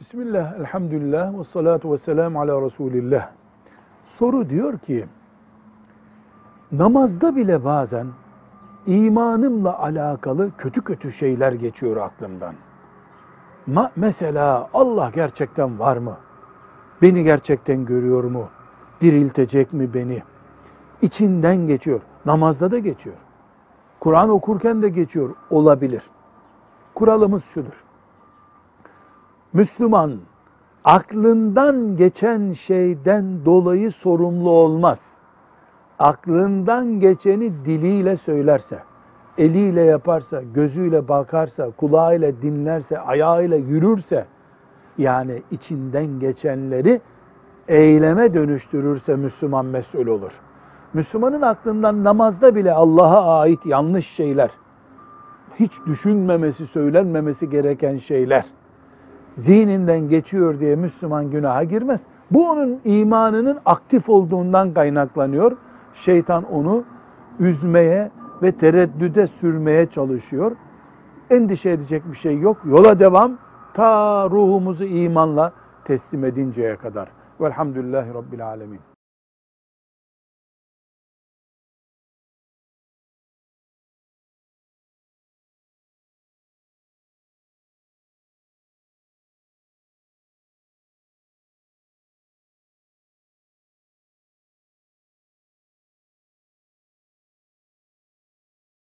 Bismillah, elhamdülillah ve salatu ve selamu ala Resulillah. Soru diyor ki, namazda bile bazen imanımla alakalı kötü kötü şeyler geçiyor aklımdan. Ma mesela Allah gerçekten var mı? Beni gerçekten görüyor mu? Diriltecek mi beni? İçinden geçiyor. Namazda da geçiyor. Kur'an okurken de geçiyor. Olabilir. Kuralımız şudur. Müslüman aklından geçen şeyden dolayı sorumlu olmaz. Aklından geçeni diliyle söylerse, eliyle yaparsa, gözüyle bakarsa, kulağıyla dinlerse, ayağıyla yürürse, yani içinden geçenleri eyleme dönüştürürse Müslüman mesul olur. Müslümanın aklından namazda bile Allah'a ait yanlış şeyler, hiç düşünmemesi, söylenmemesi gereken şeyler, zihninden geçiyor diye Müslüman günaha girmez. Bu onun imanının aktif olduğundan kaynaklanıyor. Şeytan onu üzmeye ve tereddüde sürmeye çalışıyor. Endişe edecek bir şey yok. Yola devam ta ruhumuzu imanla teslim edinceye kadar. Velhamdülillahi Rabbil Alemin.